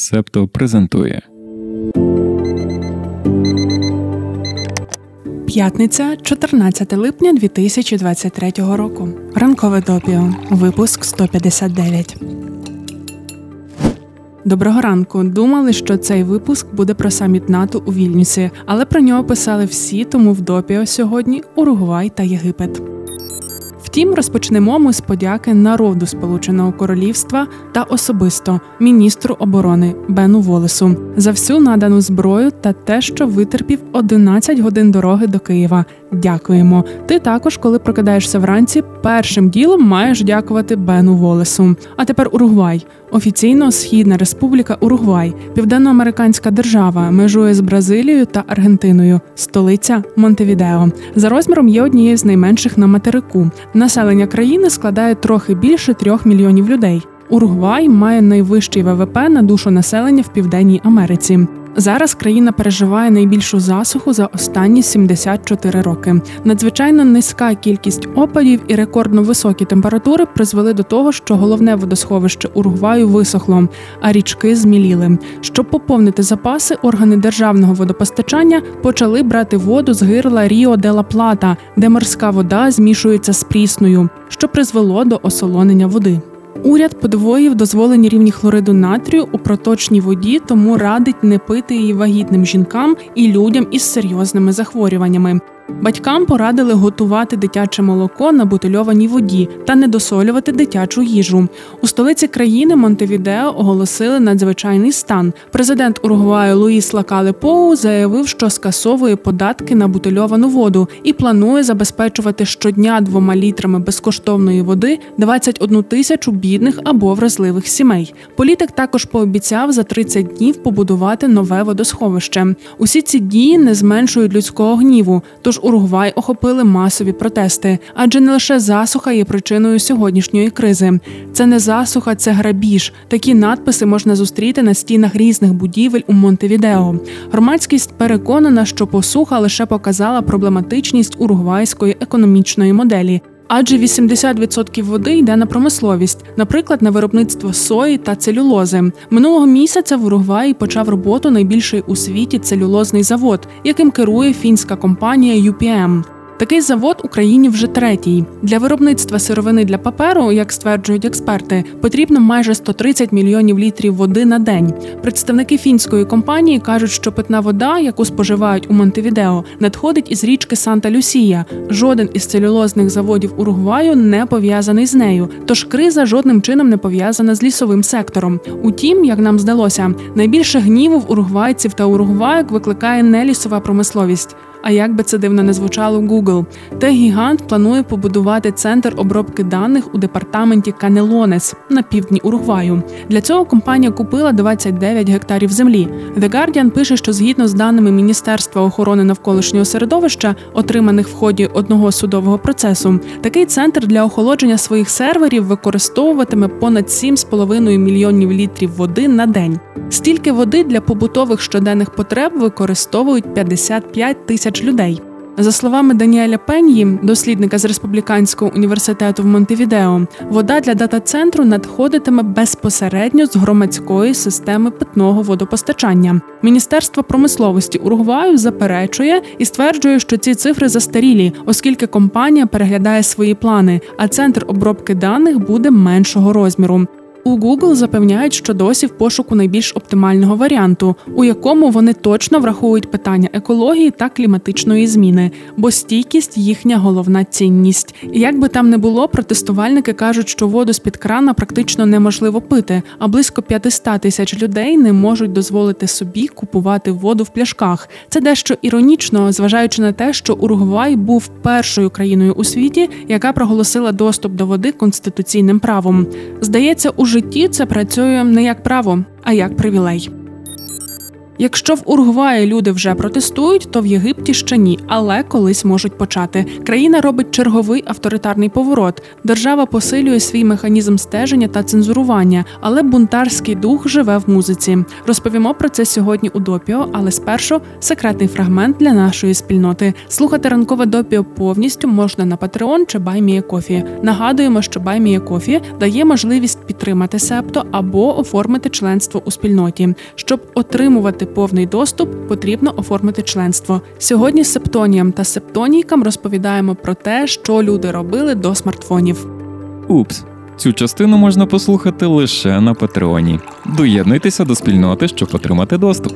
Септо презентує П'ятниця, 14 липня 2023 року. Ранкове допіо. Випуск 159. Доброго ранку. Думали, що цей випуск буде про саміт НАТО у Вільнюсі, але про нього писали всі, тому в допіо сьогодні Уругвай та Єгипет. Втім, розпочнемо ми з подяки народу Сполученого Королівства та особисто міністру оборони Бену Волесу за всю надану зброю та те, що витерпів 11 годин дороги до Києва. Дякуємо. Ти також, коли прокидаєшся вранці, першим ділом маєш дякувати Бену Волесу. А тепер Уругвай. Офіційно Східна Республіка Уругвай, південноамериканська держава, межує з Бразилією та Аргентиною, столиця Монтевідео. За розміром є однією з найменших на материку. Населення країни складає трохи більше трьох мільйонів людей. Уругвай має найвищий ВВП на душу населення в Південній Америці. Зараз країна переживає найбільшу засуху за останні 74 роки. Надзвичайно низька кількість опадів і рекордно високі температури призвели до того, що головне водосховище Уругваю висохло, а річки зміліли. Щоб поповнити запаси, органи державного водопостачання почали брати воду з гирла Ріо де ла Плата, де морська вода змішується з прісною, що призвело до осолонення води. Уряд подвоїв дозволені рівні хлориду натрію у проточній воді, тому радить не пити її вагітним жінкам і людям із серйозними захворюваннями. Батькам порадили готувати дитяче молоко на бутильованій воді та не досолювати дитячу їжу. У столиці країни Монтевідео оголосили надзвичайний стан. Президент Уругваю Луїс Лакале Поу заявив, що скасовує податки на бутильовану воду і планує забезпечувати щодня двома літрами безкоштовної води 21 тисячу бідних або вразливих сімей. Політик також пообіцяв за 30 днів побудувати нове водосховище. Усі ці дії не зменшують людського гніву. Тож Уругвай охопили масові протести, адже не лише засуха є причиною сьогоднішньої кризи. Це не засуха, це грабіж. Такі надписи можна зустріти на стінах різних будівель у Монтевідео. Громадськість переконана, що посуха лише показала проблематичність уругвайської економічної моделі адже 80% води йде на промисловість, наприклад, на виробництво сої та целюлози. Минулого місяця в Уругваї почав роботу найбільший у світі целюлозний завод, яким керує фінська компанія UPM. Такий завод Україні вже третій. Для виробництва сировини для паперу, як стверджують експерти, потрібно майже 130 мільйонів літрів води на день. Представники фінської компанії кажуть, що питна вода, яку споживають у Монтевідео, надходить із річки Санта-Люсія. Жоден із целюлозних заводів Уругваю не пов'язаний з нею. Тож криза жодним чином не пов'язана з лісовим сектором. Утім, як нам здалося, найбільше гніву в уругвайців та уругвайок викликає не лісова промисловість. А як би це дивно не звучало Google, те гігант планує побудувати центр обробки даних у департаменті Канелонес на півдні Уругваю. Для цього компанія купила 29 гектарів землі. The Guardian пише, що згідно з даними Міністерства охорони навколишнього середовища, отриманих в ході одного судового процесу, такий центр для охолодження своїх серверів використовуватиме понад 7,5 мільйонів літрів води на день. Стільки води для побутових щоденних потреб використовують 55 тисяч людей. За словами Даніеля Пеньї, дослідника з республіканського університету в Монтевідео, вода для дата-центру надходитиме безпосередньо з громадської системи питного водопостачання. Міністерство промисловості Уругваю заперечує і стверджує, що ці цифри застарілі, оскільки компанія переглядає свої плани, а центр обробки даних буде меншого розміру. У Google запевняють, що досі в пошуку найбільш оптимального варіанту, у якому вони точно враховують питання екології та кліматичної зміни, бо стійкість їхня головна цінність. Як би там не було, протестувальники кажуть, що воду з під крана практично неможливо пити, а близько 500 тисяч людей не можуть дозволити собі купувати воду в пляшках. Це дещо іронічно, зважаючи на те, що Уругвай був першою країною у світі, яка проголосила доступ до води конституційним правом. Здається, у житті це працює не як право, а як привілей. Якщо в Уругваї люди вже протестують, то в Єгипті ще ні, але колись можуть почати. Країна робить черговий авторитарний поворот. Держава посилює свій механізм стеження та цензурування, але бунтарський дух живе в музиці. Розповімо про це сьогодні у допіо, але спершу секретний фрагмент для нашої спільноти. Слухати ранкове допіо повністю можна на Patreon чи BuyMeACoffee. Нагадуємо, що BuyMeACoffee дає можливість підтримати септо або оформити членство у спільноті. Щоб отримувати повний доступ, потрібно оформити членство. Сьогодні з септоніям та септонійкам розповідаємо про те, що люди робили до смартфонів. Упс. Цю частину можна послухати лише на Патреоні. Доєднуйтеся до спільноти, щоб отримати доступ.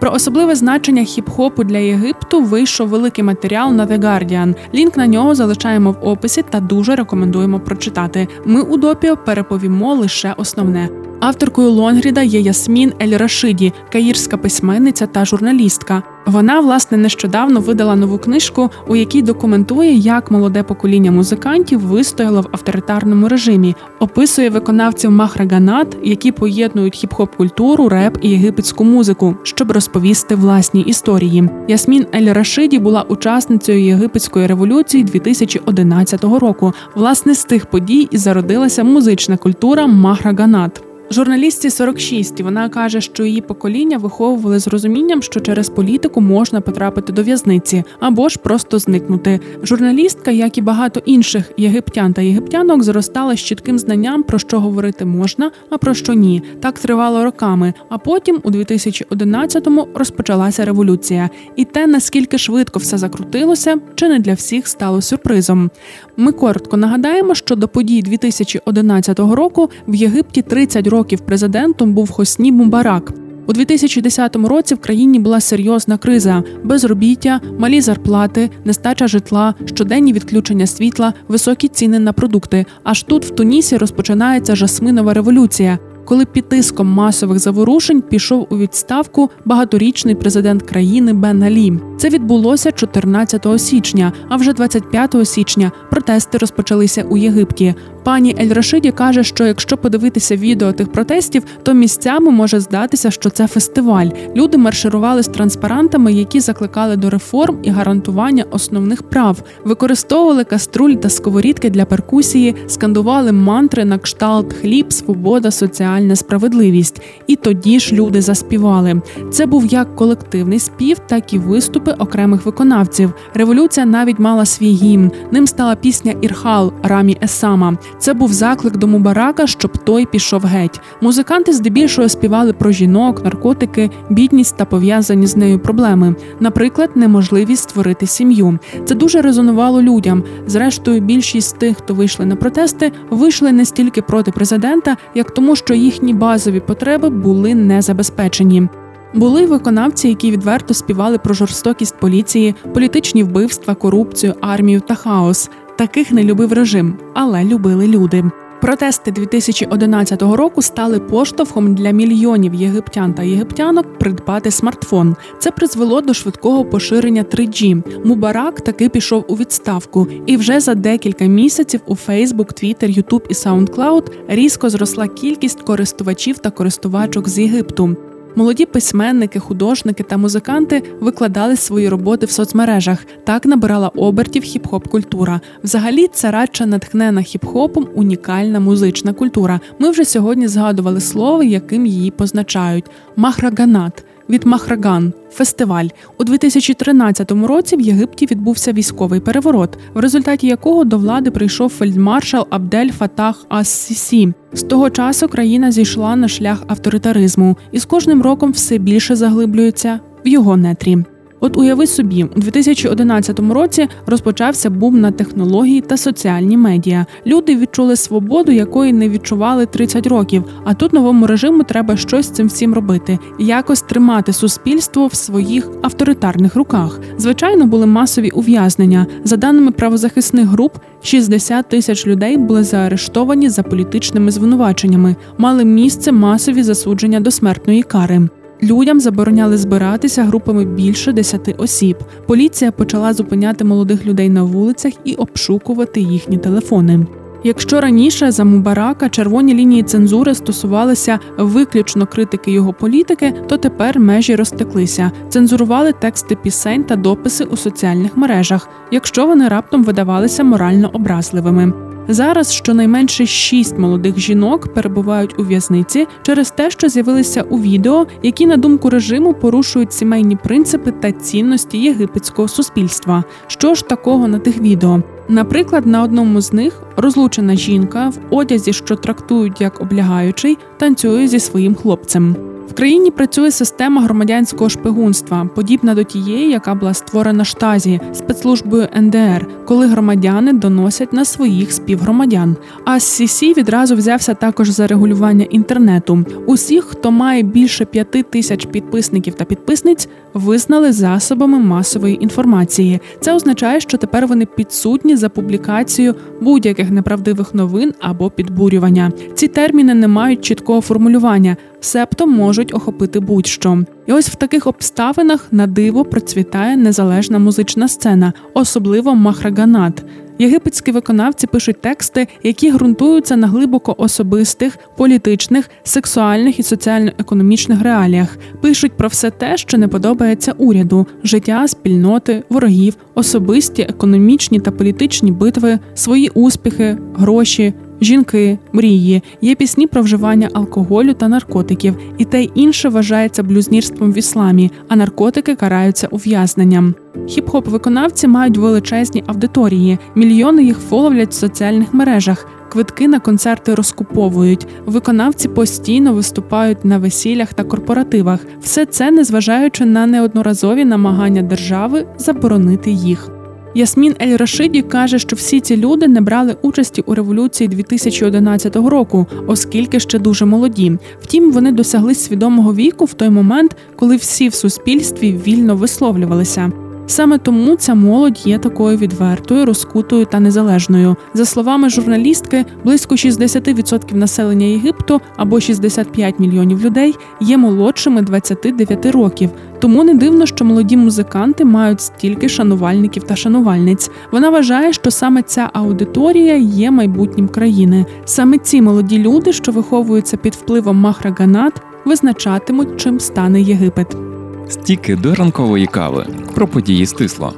Про особливе значення хіп-хопу для Єгипту вийшов великий матеріал на The Guardian. Лінк на нього залишаємо в описі та дуже рекомендуємо прочитати. Ми у допіо переповімо лише основне. Авторкою Лонгріда є Ясмін Ель Рашиді, каїрська письменниця та журналістка. Вона власне нещодавно видала нову книжку, у якій документує, як молоде покоління музикантів вистояло в авторитарному режимі, описує виконавців Махраганат, які поєднують хіп-хоп культуру, реп і єгипетську музику, щоб розповісти власні історії. Ясмін Ель Рашиді була учасницею єгипетської революції 2011 року. Власне з тих подій і зародилася музична культура Махраганат. Журналістці 46, Вона каже, що її покоління виховували з розумінням, що через політику можна потрапити до в'язниці або ж просто зникнути. Журналістка, як і багато інших єгиптян та єгиптянок, зростала з чітким знанням, про що говорити можна, а про що ні. Так тривало роками. А потім, у 2011-му, розпочалася революція. І те, наскільки швидко все закрутилося, чи не для всіх стало сюрпризом. Ми коротко нагадаємо, що до подій 2011 року в Єгипті 30 років років президентом був Хосні Мубарак. У 2010 році в країні була серйозна криза: безробіття, малі зарплати, нестача житла, щоденні відключення світла, високі ціни на продукти. Аж тут в Тунісі розпочинається жасминова революція коли під тиском масових заворушень пішов у відставку багаторічний президент країни Бен Алі. Це відбулося 14 січня. А вже 25 січня протести розпочалися у Єгипті. Пані Ель Рашиді каже, що якщо подивитися відео тих протестів, то місцями може здатися, що це фестиваль. Люди марширували з транспарантами, які закликали до реформ і гарантування основних прав, використовували каструль та сковорідки для перкусії, скандували мантри на кшталт хліб, свобода, соціальна справедливість. І тоді ж люди заспівали. Це був як колективний спів, так і виступи окремих виконавців. Революція навіть мала свій гімн. Ним стала пісня Ірхал Рамі Есама. Це був заклик до Мубарака, щоб той пішов геть. Музиканти здебільшого співали про жінок, наркотики, бідність та пов'язані з нею проблеми. Наприклад, неможливість створити сім'ю. Це дуже резонувало людям. Зрештою, більшість тих, хто вийшли на протести, вийшли не стільки проти президента, як тому, що їхні базові потреби були не забезпечені. Були виконавці, які відверто співали про жорстокість поліції, політичні вбивства, корупцію, армію та хаос. Таких не любив режим, але любили люди. Протести 2011 року стали поштовхом для мільйонів єгиптян та єгиптянок придбати смартфон. Це призвело до швидкого поширення 3G. Мубарак таки пішов у відставку, і вже за декілька місяців у Facebook, Twitter, YouTube і SoundCloud різко зросла кількість користувачів та користувачок з Єгипту. Молоді письменники, художники та музиканти викладали свої роботи в соцмережах. Так набирала обертів хіп-хоп культура. Взагалі, це радше натхнена хіп-хопом унікальна музична культура. Ми вже сьогодні згадували слово, яким її позначають махраганат від Махраган фестиваль у 2013 році. В Єгипті відбувся військовий переворот, в результаті якого до влади прийшов фельдмаршал Абдель Фатах Ас-Сісі. З того часу країна зійшла на шлях авторитаризму і з кожним роком все більше заглиблюється в його нетрі. От уяви собі, у 2011 році розпочався бум на технології та соціальні медіа. Люди відчули свободу, якої не відчували 30 років. А тут новому режиму треба щось з цим всім робити, якось тримати суспільство в своїх авторитарних руках. Звичайно, були масові ув'язнення. За даними правозахисних груп, 60 тисяч людей були заарештовані за політичними звинуваченнями, мали місце масові засудження до смертної кари. Людям забороняли збиратися групами більше десяти осіб. Поліція почала зупиняти молодих людей на вулицях і обшукувати їхні телефони. Якщо раніше за Мубарака червоні лінії цензури стосувалися виключно критики його політики, то тепер межі розтеклися, цензурували тексти пісень та дописи у соціальних мережах, якщо вони раптом видавалися морально образливими. Зараз щонайменше шість молодих жінок перебувають у в'язниці через те, що з'явилися у відео, які, на думку режиму, порушують сімейні принципи та цінності єгипетського суспільства. Що ж такого на тих відео? Наприклад, на одному з них розлучена жінка в одязі, що трактують як облягаючий, танцює зі своїм хлопцем. В країні працює система громадянського шпигунства, подібна до тієї, яка була створена штазі спецслужбою НДР, коли громадяни доносять на своїх співгромадян. А ССІ відразу взявся також за регулювання інтернету. Усіх, хто має більше п'яти тисяч підписників та підписниць, визнали засобами масової інформації. Це означає, що тепер вони підсудні за публікацію будь-яких неправдивих новин або підбурювання. Ці терміни не мають чіткого формулювання себто можуть охопити будь-що. І ось в таких обставинах на диво процвітає незалежна музична сцена, особливо махраганат. Єгипетські виконавці пишуть тексти, які ґрунтуються на глибоко особистих, політичних, сексуальних і соціально-економічних реаліях. Пишуть про все те, що не подобається уряду: життя, спільноти, ворогів, особисті, економічні та політичні битви, свої успіхи, гроші, жінки, мрії, є пісні про вживання алкоголю та наркотиків, і те й інше вважається блюзнірством в ісламі, а наркотики караються ув'язненням. Хіп-хоп виконавці мають величезні аудиторії, мільйони їх фоловлять в соціальних мережах. Квитки на концерти розкуповують. Виконавці постійно виступають на весіллях та корпоративах. Все це незважаючи на неодноразові намагання держави заборонити їх. Ясмін Ель Рашиді каже, що всі ці люди не брали участі у революції 2011 року, оскільки ще дуже молоді. Втім, вони досягли свідомого віку в той момент, коли всі в суспільстві вільно висловлювалися. Саме тому ця молодь є такою відвертою, розкутою та незалежною. За словами журналістки, близько 60% населення Єгипту або 65 мільйонів людей є молодшими 29 років. Тому не дивно, що молоді музиканти мають стільки шанувальників та шанувальниць. Вона вважає, що саме ця аудиторія є майбутнім країни. Саме ці молоді люди, що виховуються під впливом Махраганат, визначатимуть, чим стане Єгипет. Стіки до ранкової кави про події стисло.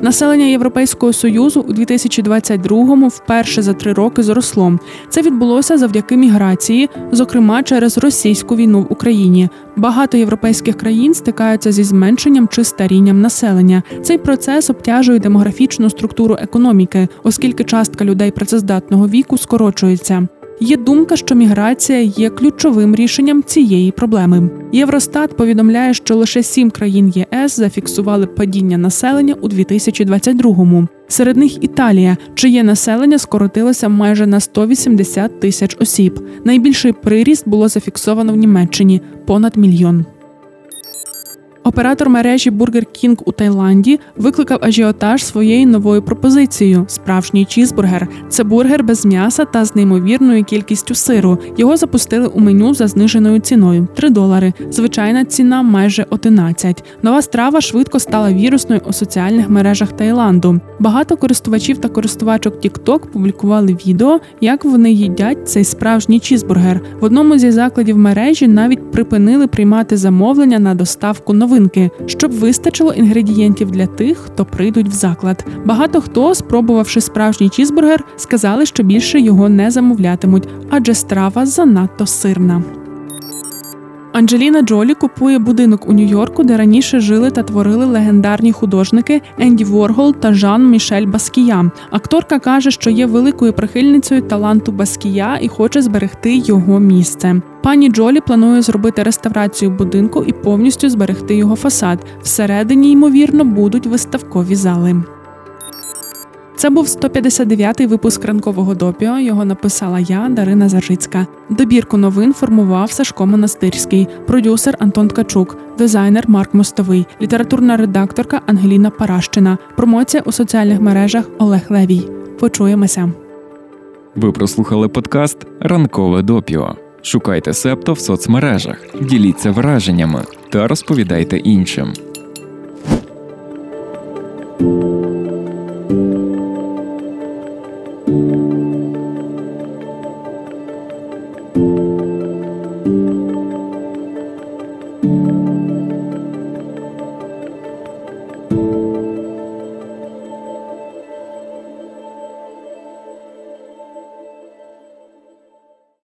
Населення Європейського союзу у 2022-му вперше за три роки зросло. Це відбулося завдяки міграції, зокрема через російську війну в Україні. Багато європейських країн стикаються зі зменшенням чи старінням населення. Цей процес обтяжує демографічну структуру економіки, оскільки частка людей працездатного віку скорочується. Є думка, що міграція є ключовим рішенням цієї проблеми. Євростат повідомляє, що лише сім країн ЄС зафіксували падіння населення у 2022-му. Серед них Італія, чиє населення скоротилося майже на 180 тисяч осіб. Найбільший приріст було зафіксовано в Німеччині понад мільйон. Оператор мережі Burger King у Таїланді викликав ажіотаж своєю новою пропозицією справжній чізбургер. Це бургер без м'яса та з неймовірною кількістю сиру. Його запустили у меню за зниженою ціною 3 долари. Звичайна ціна майже 11. Нова страва швидко стала вірусною у соціальних мережах Таїланду. Багато користувачів та користувачок TikTok публікували відео, як вони їдять цей справжній чізбургер. В одному зі закладів мережі навіть припинили приймати замовлення на доставку нових новинки, щоб вистачило інгредієнтів для тих, хто прийдуть в заклад. Багато хто, спробувавши справжній чізбургер, сказали, що більше його не замовлятимуть, адже страва занадто сирна. Анджеліна Джолі купує будинок у Нью-Йорку, де раніше жили та творили легендарні художники Енді Воргол та Жан Мішель Баскія. Акторка каже, що є великою прихильницею таланту Баскія і хоче зберегти його місце. Пані Джолі планує зробити реставрацію будинку і повністю зберегти його фасад. Всередині, ймовірно, будуть виставкові зали. Це був 159-й випуск ранкового допіо. Його написала я, Дарина Заржицька. Добірку новин формував Сашко Монастирський, продюсер Антон Ткачук, дизайнер Марк Мостовий, літературна редакторка Ангеліна Паращина. Промоція у соціальних мережах Олег Левій. Почуємося. Ви прослухали подкаст Ранкове допіо. Шукайте септо в соцмережах, діліться враженнями та розповідайте іншим.